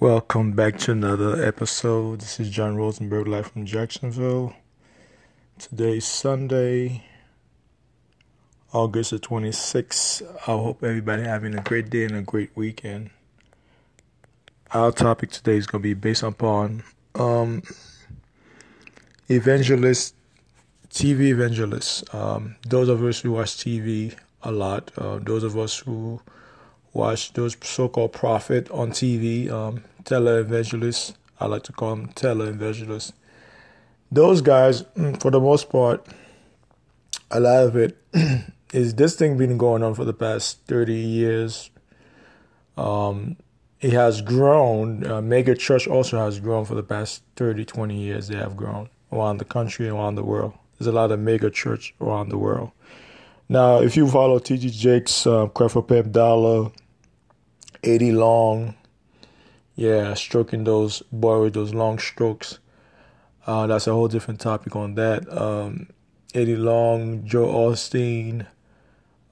Welcome back to another episode. This is John Rosenberg live from Jacksonville. Today's Sunday, August the 26th. I hope everybody having a great day and a great weekend. Our topic today is going to be based upon um, evangelists, TV evangelists. Um, those of us who watch TV a lot, uh, those of us who watch those so-called prophet on TV, um, televangelists. I like to call them televangelists. Those guys, mm, for the most part, a lot of it is this thing been going on for the past 30 years. Um, it has grown. Uh, mega church also has grown for the past 30, 20 years. They have grown around the country around the world. There's a lot of mega church around the world. Now, if you follow T.D. Jakes, uh, Creflo Pep Dollar, Eddie Long, yeah, stroking those boy those long strokes. Uh, that's a whole different topic on that. Um, Eddie Long, Joe Osteen,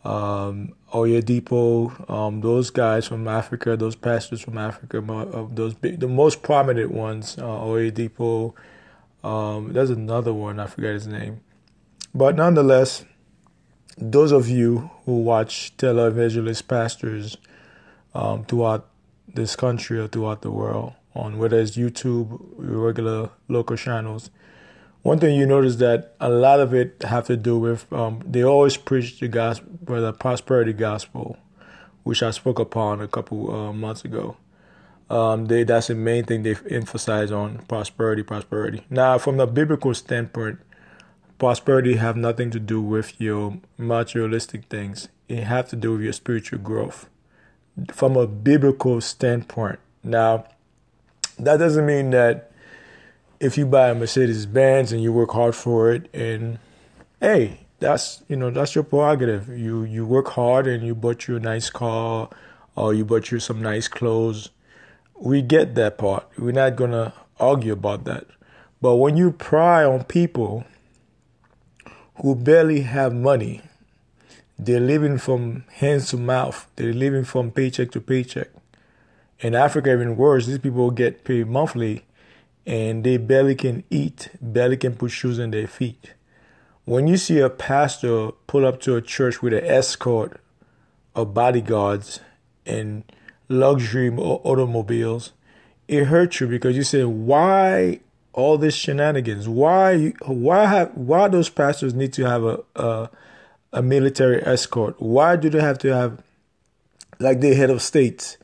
um, Oyedepo, um, those guys from Africa, those pastors from Africa, uh, those big, the most prominent ones, uh, Oyedepo. Um, there's another one, I forget his name. But nonetheless, those of you who watch televangelist pastors um, throughout this country or throughout the world, on whether it's YouTube, regular local channels, one thing you notice that a lot of it have to do with um, they always preach the gospel, the prosperity gospel, which I spoke upon a couple uh, months ago. Um, they that's the main thing they emphasize on prosperity, prosperity. Now, from the biblical standpoint, prosperity have nothing to do with your materialistic things. It have to do with your spiritual growth from a biblical standpoint. Now, that doesn't mean that if you buy a Mercedes Benz and you work hard for it and hey, that's you know, that's your prerogative. You you work hard and you bought you a nice car or you bought you some nice clothes. We get that part. We're not gonna argue about that. But when you pry on people who barely have money. They're living from hands to mouth. They're living from paycheck to paycheck. In Africa, even worse, these people get paid monthly and they barely can eat, barely can put shoes on their feet. When you see a pastor pull up to a church with an escort of bodyguards and luxury automobiles, it hurts you because you say, why all these shenanigans. Why why have why those pastors need to have a a, a military escort? Why do they have to have like the head of states?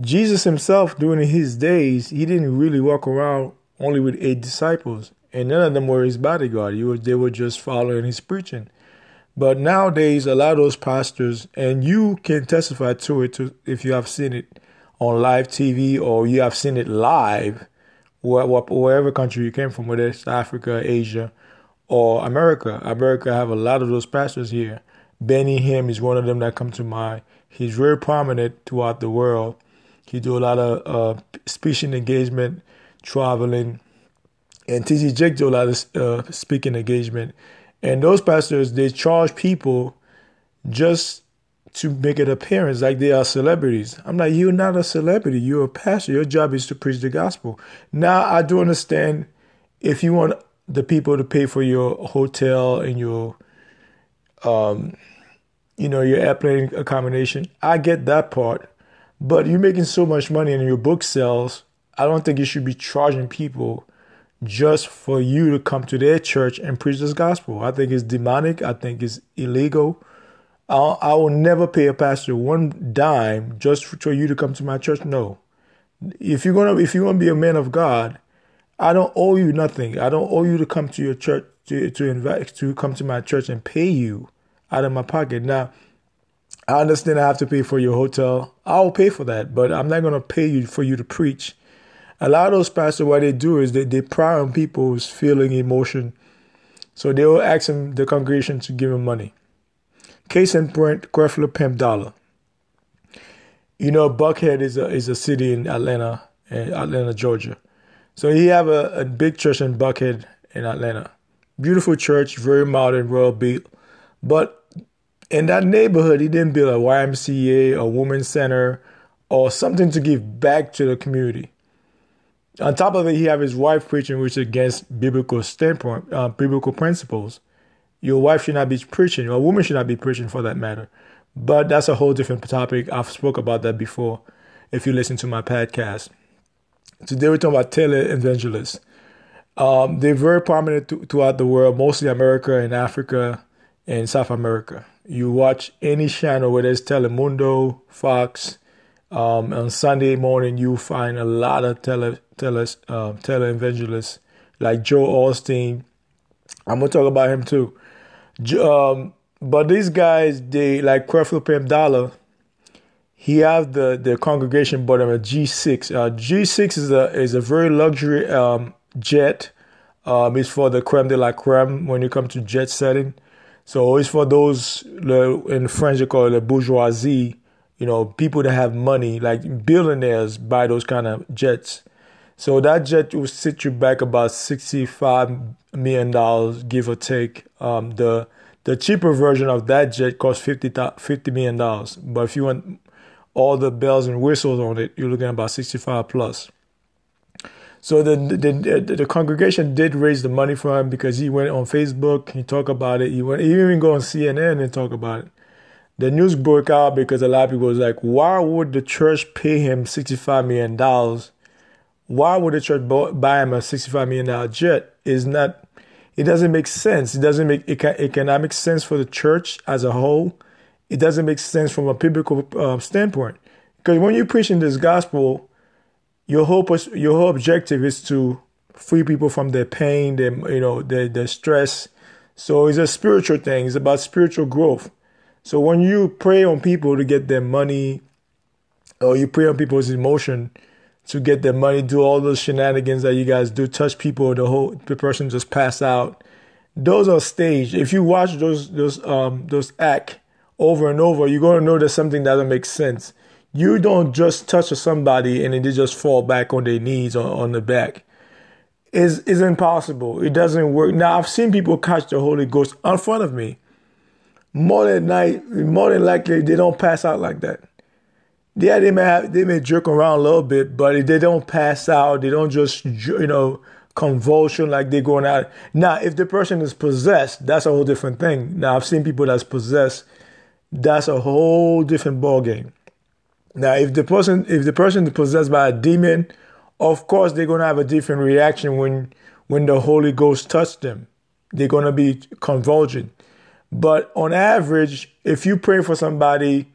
Jesus himself during his days, he didn't really walk around only with eight disciples, and none of them were his bodyguard. Was, they were just following his preaching. But nowadays, a lot of those pastors, and you can testify to it to, if you have seen it on live TV or you have seen it live wherever country you came from, whether it's Africa, Asia, or America. America have a lot of those pastors here. Benny Hinn is one of them that come to mind. He's very prominent throughout the world. He do a lot of uh, speaking engagement, traveling, and TD Jake do a lot of uh, speaking engagement. And those pastors, they charge people just to make an appearance like they are celebrities. I'm like, you're not a celebrity. You're a pastor. Your job is to preach the gospel. Now, I do understand if you want the people to pay for your hotel and your, um, you know, your airplane accommodation. I get that part. But you're making so much money and your book sells. I don't think you should be charging people just for you to come to their church and preach this gospel. I think it's demonic. I think it's illegal. I'll, I will never pay a pastor one dime just for you to come to my church. No. If you're gonna if you want to be a man of God, I don't owe you nothing. I don't owe you to come to your church to to invite to come to my church and pay you out of my pocket. Now, I understand I have to pay for your hotel. I'll pay for that, but I'm not gonna pay you for you to preach. A lot of those pastors, what they do is they, they pry on people's feeling, emotion. So they will ask them, the congregation to give them money. Case in point, Creflo Pep Dollar. You know, Buckhead is a is a city in Atlanta, in Atlanta, Georgia. So he have a, a big church in Buckhead in Atlanta. Beautiful church, very modern, well built. But in that neighborhood, he didn't build a YMCA, a women's center, or something to give back to the community. On top of it, he have his wife preaching, which is against biblical standpoint, uh, biblical principles. Your wife should not be preaching, a woman should not be preaching for that matter. But that's a whole different topic. I've spoke about that before. If you listen to my podcast, today we're talking about televangelists. Um, they're very prominent th- throughout the world, mostly America and Africa and South America. You watch any channel, whether it's Telemundo, Fox, um, on Sunday morning, you find a lot of tele, tele, uh, televangelists like Joe Osteen. I'm gonna talk about him too. Um, but these guys, they like Creflo Pam Dollar. He have the the congregation bought him a G6. Uh, G6 is a is a very luxury um, jet. Um, it's for the creme de la creme when you come to jet setting. So it's for those in French they call it the bourgeoisie. You know, people that have money, like billionaires, buy those kind of jets. So that jet will sit you back about sixty-five million dollars, give or take. Um, the the cheaper version of that jet costs 50, $50 million. But if you want all the bells and whistles on it, you're looking at about sixty-five plus. So the, the the, the congregation did raise the money for him because he went on Facebook. He talked about it. He went he even go on CNN and talk about it. The news broke out because a lot of people was like, "Why would the church pay him sixty five million dollars? Why would the church buy him a sixty five million dollar jet? Is not it doesn't make sense. It doesn't make economic sense for the church as a whole. It doesn't make sense from a biblical uh, standpoint because when you're preaching this gospel." your whole your whole objective is to free people from their pain, their you know their their stress. So it's a spiritual thing. It's about spiritual growth. So when you prey on people to get their money, or you prey on people's emotion to get their money, do all those shenanigans that you guys do, touch people, the whole the person just pass out. Those are staged. If you watch those those um those act over and over, you're gonna know that something doesn't make sense. You don't just touch somebody and then they just fall back on their knees on, on the back. Is is impossible. It doesn't work. Now I've seen people catch the Holy Ghost in front of me. More than night, more than likely they don't pass out like that. Yeah, they may have, they may jerk around a little bit, but they don't pass out. They don't just you know convulsion like they're going out. Now, if the person is possessed, that's a whole different thing. Now I've seen people that's possessed. That's a whole different ball game. Now, if the person if the person is possessed by a demon, of course they're gonna have a different reaction when when the Holy Ghost touched them. They're gonna be convulsing. But on average, if you pray for somebody,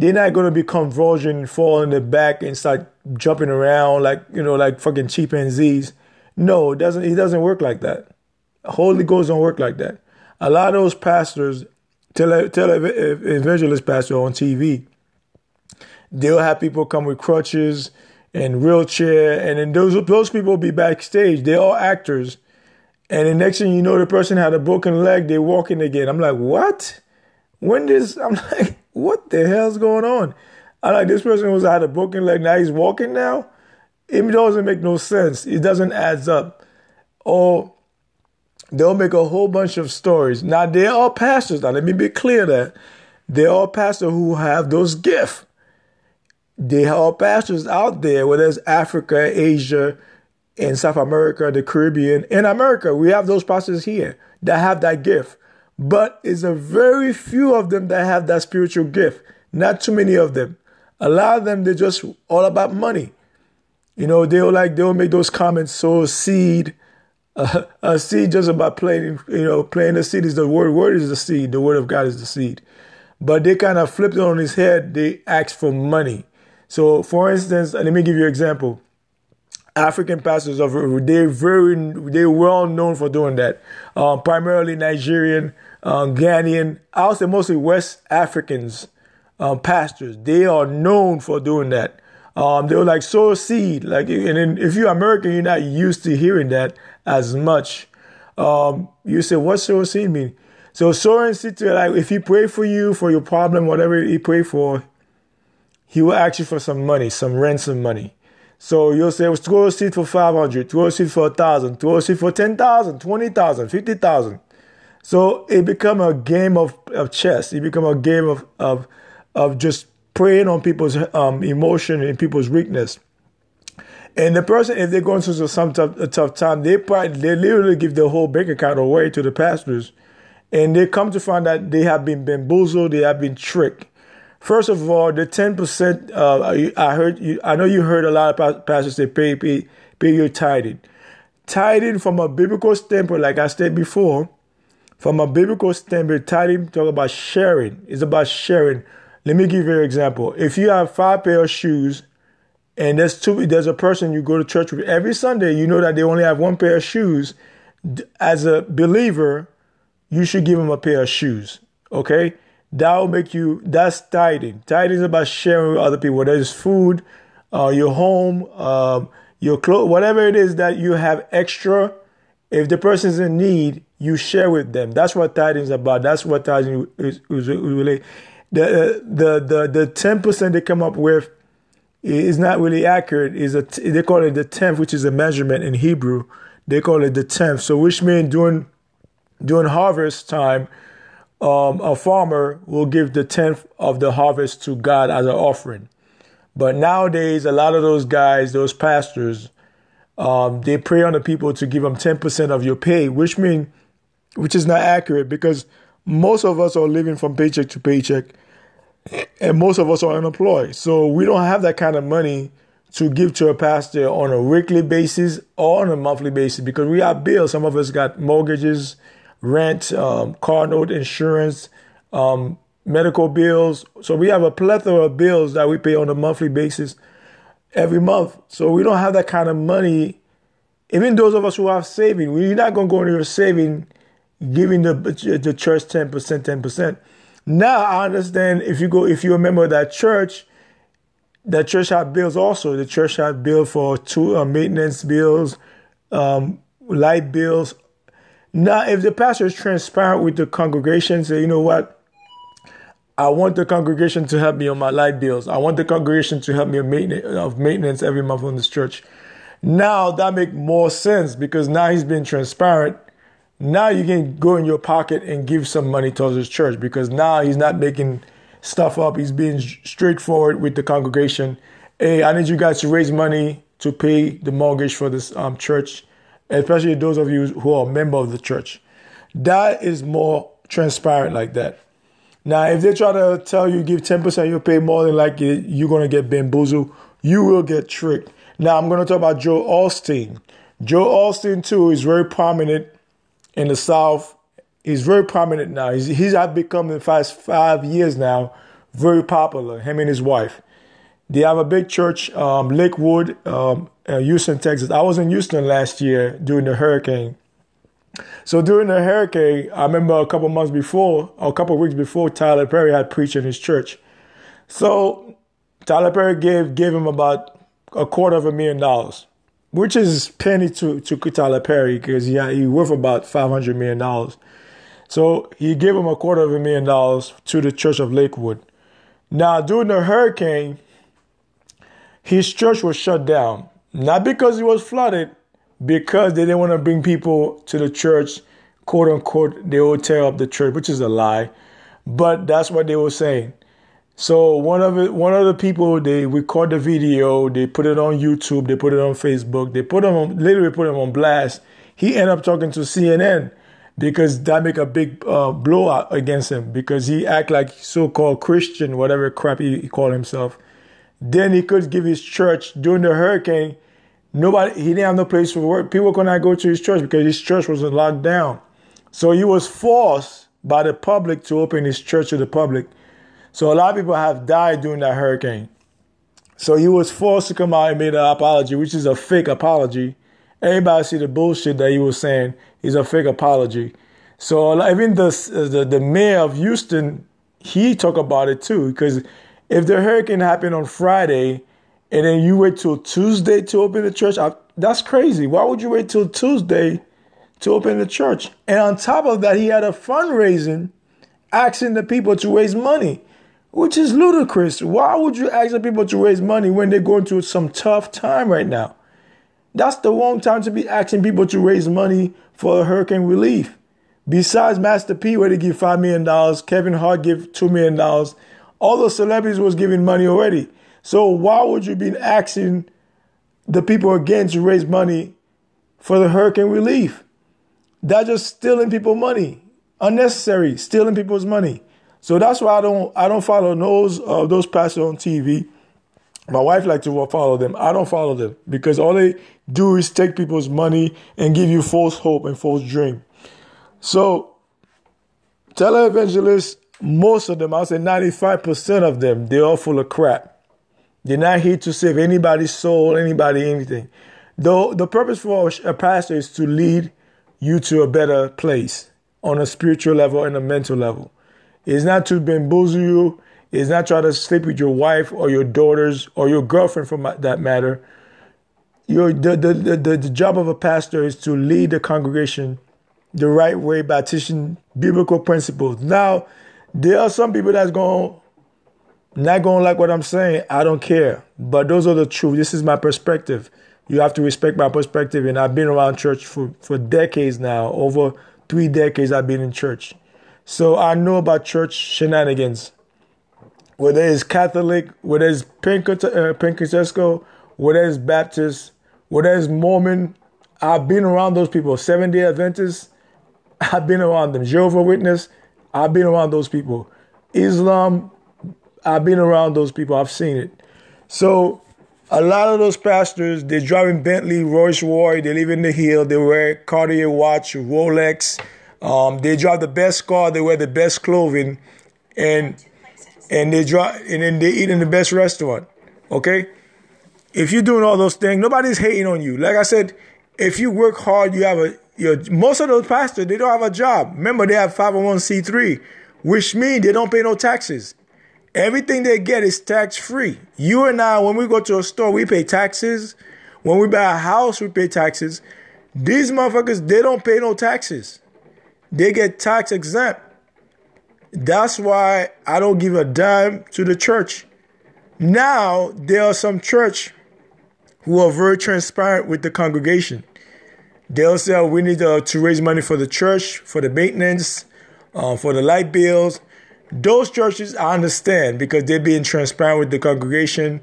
they're not gonna be convulsing, fall in the back and start jumping around like you know, like fucking chimpanzees. No, it doesn't it doesn't work like that. Holy hmm. Ghost don't work like that. A lot of those pastors, tell tell evangelist pastor on TV, they'll have people come with crutches and wheelchair, and then those those people will be backstage. They're all actors, and the next thing you know, the person had a broken leg. They're walking again. I'm like, what? When this? I'm like, what the hell's going on? I'm like, this person was had a broken leg. Now he's walking now. It doesn't make no sense. It doesn't adds up. Or they'll make a whole bunch of stories. Now they're all pastors. Now let me be clear that they're all pastors who have those gifts. There are pastors out there, whether it's Africa, Asia, in South America, the Caribbean, in America. We have those pastors here that have that gift. But it's a very few of them that have that spiritual gift. Not too many of them. A lot of them, they're just all about money. You know, they'll like, they'll make those comments, So seed. Uh, a seed just about playing, you know, playing the seed is the word. Word is the seed. The word of God is the seed. But they kind of flipped it on his head. They ask for money. So, for instance, let me give you an example. African pastors are they very they well known for doing that. Um, primarily Nigerian, um, Ghanaian, I would say mostly West Africans um, pastors. They are known for doing that. Um, they were like sow seed, like and if you're American, you're not used to hearing that as much. Um, you say, what sow seed mean? So sowing seed, to like if he pray for you for your problem, whatever he pray for, he will ask you for some money, some ransom money. So you'll say, throw a seat for 500, throw a seat for 1,000, throw a seat for 10,000, 20,000, 50,000. So it become a game of, of chess. It become a game of, of, of just preying on people's um, emotion and people's weakness. And the person, if they're going through some tough, a tough time, they probably, they literally give their whole bank account away to the pastors. And they come to find that they have been bamboozled, they have been tricked. First of all, the 10%, uh, I heard you, I know you heard a lot of pastors say pay, pay, pay your tithing. Tithing from a biblical standpoint, like I said before, from a biblical standpoint, tithing talk about sharing. It's about sharing. Let me give you an example. If you have five pair of shoes and there's two there's a person you go to church with every Sunday, you know that they only have one pair of shoes. As a believer, you should give them a pair of shoes. Okay? That will make you that's tithing. Tithing is about sharing with other people, whether it's food, uh, your home, um, your clothes, whatever it is that you have extra. If the person's in need, you share with them. That's what tithing is about. That's what tithing is, is, is really. The the the the ten percent they come up with is not really accurate. Is a they call it the tenth, which is a measurement in Hebrew. They call it the tenth. So which means during during harvest time, um, a farmer will give the tenth of the harvest to God as an offering. But nowadays, a lot of those guys, those pastors, um, they prey on the people to give them ten percent of your pay, which mean, which is not accurate because most of us are living from paycheck to paycheck and most of us are unemployed. So we don't have that kind of money to give to a pastor on a weekly basis or on a monthly basis because we have bills. Some of us got mortgages, rent, um, car note insurance, um, medical bills. So we have a plethora of bills that we pay on a monthly basis every month. So we don't have that kind of money. Even those of us who have saving, we're not going to go into your saving, giving the, the church 10%, 10%. Now I understand if you go, if you remember that church, that church had bills also. The church had bill for two uh, maintenance bills, um, light bills. Now, if the pastor is transparent with the congregation, say, you know what, I want the congregation to help me on my light bills. I want the congregation to help me of maintenance every month on this church. Now that make more sense because now he's been transparent now you can go in your pocket and give some money towards his church because now he's not making stuff up. He's being straightforward with the congregation. Hey, I need you guys to raise money to pay the mortgage for this um, church, especially those of you who are a member of the church. That is more transparent like that. Now, if they try to tell you give 10% you'll pay more than like you're going to get bamboozled, you will get tricked. Now, I'm going to talk about Joe Osteen. Joe Osteen, too, is very prominent in the South. He's very prominent now. He's, he's have become in the past five years now very popular. Him and his wife. They have a big church, um, Lakewood, um, Houston, Texas. I was in Houston last year during the hurricane. So during the hurricane, I remember a couple months before, or a couple weeks before, Tyler Perry had preached in his church. So Tyler Perry gave gave him about a quarter of a million dollars which is penny to to Tyler Perry because he he worth about five hundred million dollars. So he gave him a quarter of a million dollars to the Church of Lakewood. Now during the hurricane, his church was shut down not because it was flooded, because they didn't want to bring people to the church, quote unquote. They would tear up the church, which is a lie, but that's what they were saying. So one of it, one of the people they record the video, they put it on YouTube, they put it on Facebook, they put him on, literally put him on blast. He ended up talking to CNN because that make a big uh, blowout against him because he act like so-called Christian, whatever crap he, he called himself. Then he could give his church during the hurricane. Nobody, he didn't have no place for work. People could not go to his church because his church was locked down. So he was forced by the public to open his church to the public so a lot of people have died during that hurricane. So he was forced to come out and make an apology, which is a fake apology. Everybody see the bullshit that he was saying is a fake apology. So even the, the the mayor of Houston, he talked about it too. Because if the hurricane happened on Friday, and then you wait till Tuesday to open the church, I, that's crazy. Why would you wait till Tuesday to open the church? And on top of that, he had a fundraising asking the people to raise money which is ludicrous. Why would you ask the people to raise money when they're going through some tough time right now? That's the wrong time to be asking people to raise money for hurricane relief. Besides Master P, where they give $5 million, Kevin Hart give $2 million, All the celebrities was giving money already. So why would you be asking the people again to raise money for the hurricane relief? That's just stealing people money. Unnecessary, stealing people's money. So that's why I don't I don't follow those uh, those pastors on TV. My wife likes to follow them. I don't follow them because all they do is take people's money and give you false hope and false dream. So televangelists, most of them, I'll say 95% of them, they're all full of crap. They're not here to save anybody's soul, anybody, anything. Though the purpose for a pastor is to lead you to a better place on a spiritual level and a mental level. It's not to bamboozle you. It's not try to sleep with your wife or your daughters or your girlfriend for that matter. Your, the, the, the, the job of a pastor is to lead the congregation the right way by teaching biblical principles. Now, there are some people that's going not going to like what I'm saying. I don't care. But those are the truth. This is my perspective. You have to respect my perspective. And I've been around church for, for decades now. Over three decades I've been in church. So I know about church shenanigans. Whether it's Catholic, whether it's uh, Pentecostal, whether it's Baptist, whether it's Mormon, I've been around those people. Seven Day Adventists, I've been around them. Jehovah Witness, I've been around those people. Islam, I've been around those people. I've seen it. So a lot of those pastors, they're driving Bentley, Rolls Royce, they live in the hill, they wear Cartier watch, Rolex, um, they drive the best car, they wear the best clothing, and and they drive and then they eat in the best restaurant. Okay? If you're doing all those things, nobody's hating on you. Like I said, if you work hard, you have a your most of those pastors, they don't have a job. Remember, they have 501c3, which means they don't pay no taxes. Everything they get is tax free. You and I, when we go to a store, we pay taxes. When we buy a house, we pay taxes. These motherfuckers, they don't pay no taxes. They get tax exempt. That's why I don't give a dime to the church. Now, there are some church who are very transparent with the congregation. They'll say, oh, we need uh, to raise money for the church, for the maintenance, uh, for the light bills. Those churches, I understand because they're being transparent with the congregation.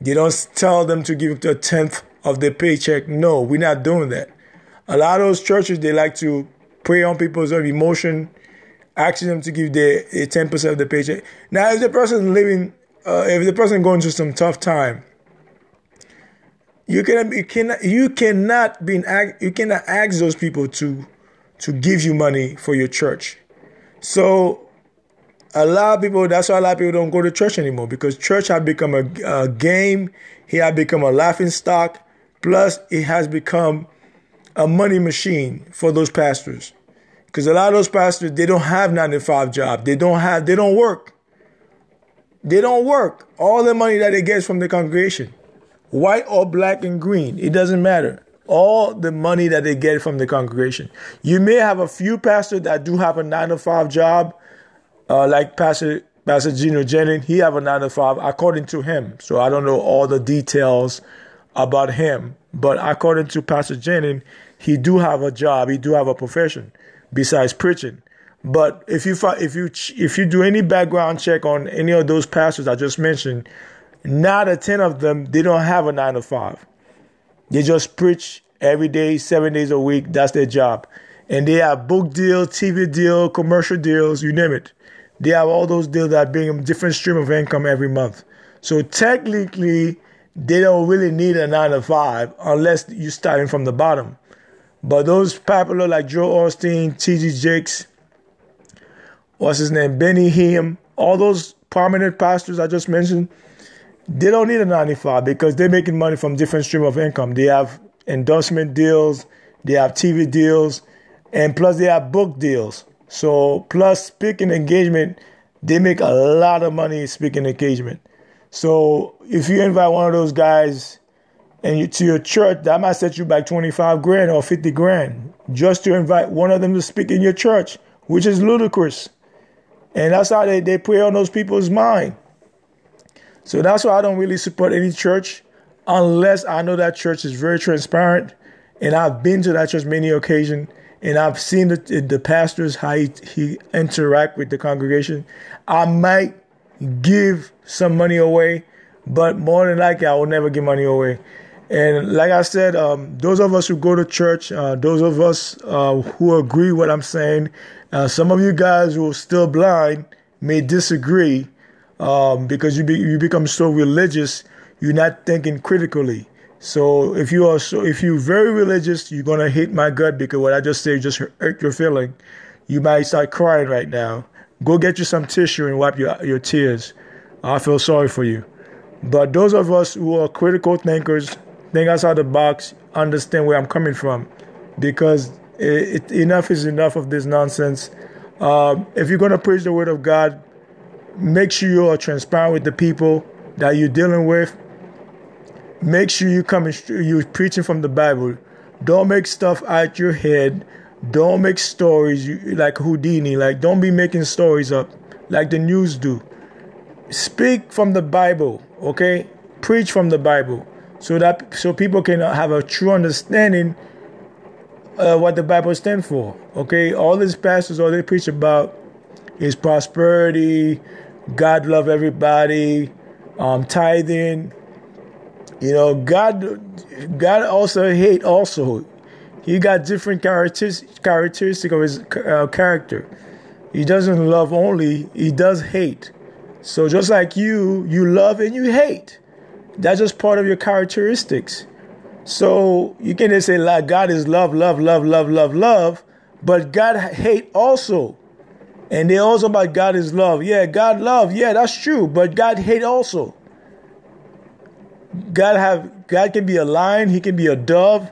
They don't tell them to give up a tenth of their paycheck. No, we're not doing that. A lot of those churches, they like to prey on people's emotion, asking them to give their, their 10% of the paycheck. Now, if the person living, uh, if the person going through some tough time, you cannot, you cannot, you cannot be, you cannot ask those people to, to give you money for your church. So, a lot of people, that's why a lot of people don't go to church anymore because church has become a, a game. It has become a laughing stock. Plus, it has become a money machine for those pastors. Because a lot of those pastors, they don't have nine to five job. They don't have, they don't work. They don't work. All the money that they get from the congregation, white or black and green, it doesn't matter. All the money that they get from the congregation. You may have a few pastors that do have a nine to five job, uh, like Pastor Pastor Gino Jennings. He have a nine to five, according to him. So I don't know all the details about him, but according to Pastor Jennings, he do have a job, he do have a profession besides preaching. But if you if you if you do any background check on any of those pastors I just mentioned, nine or ten of them they don't have a nine to five. They just preach every day, seven days a week. That's their job, and they have book deals, TV deal, commercial deals, you name it. They have all those deals that bring them different stream of income every month. So technically, they don't really need a nine to five unless you're starting from the bottom. But those popular like Joe Osteen, T.D. Jakes, what's his name, Benny Hinn, all those prominent pastors I just mentioned, they don't need a 95 because they're making money from different stream of income. They have endorsement deals, they have TV deals, and plus they have book deals. So plus speaking engagement, they make a lot of money speaking engagement. So if you invite one of those guys and you, to your church, that might set you back 25 grand or 50 grand just to invite one of them to speak in your church, which is ludicrous. And that's how they, they prey on those people's mind. So that's why I don't really support any church unless I know that church is very transparent. And I've been to that church many occasions and I've seen the, the pastors, how he, he interact with the congregation. I might give some money away, but more than likely, I will never give money away. And like I said, um, those of us who go to church, uh, those of us uh, who agree what I'm saying, uh, some of you guys who are still blind may disagree um, because you be, you become so religious, you're not thinking critically. So if you are so if you're very religious, you're gonna hate my gut because what I just said just hurt your feeling. You might start crying right now. Go get you some tissue and wipe your your tears. I feel sorry for you. But those of us who are critical thinkers, think outside the box, understand where I'm coming from, because it, it, enough is enough of this nonsense. Um, if you're gonna preach the word of God, make sure you are transparent with the people that you're dealing with Make sure you come you're preaching from the Bible. Don't make stuff out your head. Don't make stories like Houdini. Like don't be making stories up like the news do. Speak from the Bible, okay? Preach from the Bible so that so people can have a true understanding of what the Bible stands for. Okay, all these pastors, all they preach about is prosperity, God love everybody, um, tithing, you know, God, God also hate also. He got different characteristics characteristic of his uh, character. He doesn't love only; he does hate. So just like you, you love and you hate. That's just part of your characteristics. So you can just say like God is love, love, love, love, love, love, but God hate also. And they also about God is love. Yeah, God love. Yeah, that's true. But God hate also. God have God can be a lion, he can be a dove,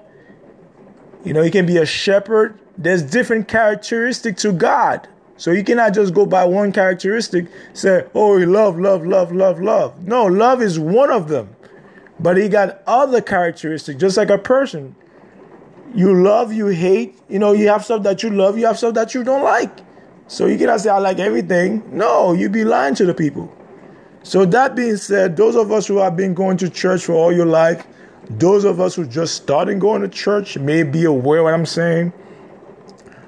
you know, he can be a shepherd. There's different characteristics to God. So you cannot just go by one characteristic, say, oh, he love, love, love, love, love. No, love is one of them. But he got other characteristics, just like a person. You love, you hate. You know, you have stuff that you love, you have stuff that you don't like. So you cannot say, I like everything. No, you'd be lying to the people. So, that being said, those of us who have been going to church for all your life, those of us who just started going to church may be aware what I'm saying.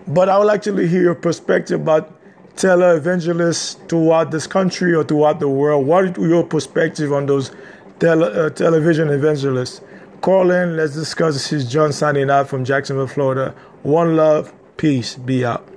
But I would like to hear your perspective about tele-evangelists throughout this country or throughout the world. What is your perspective on those tele, uh, television evangelists? Call in, let's discuss. This is John signing out from Jacksonville, Florida. One love, peace, be out.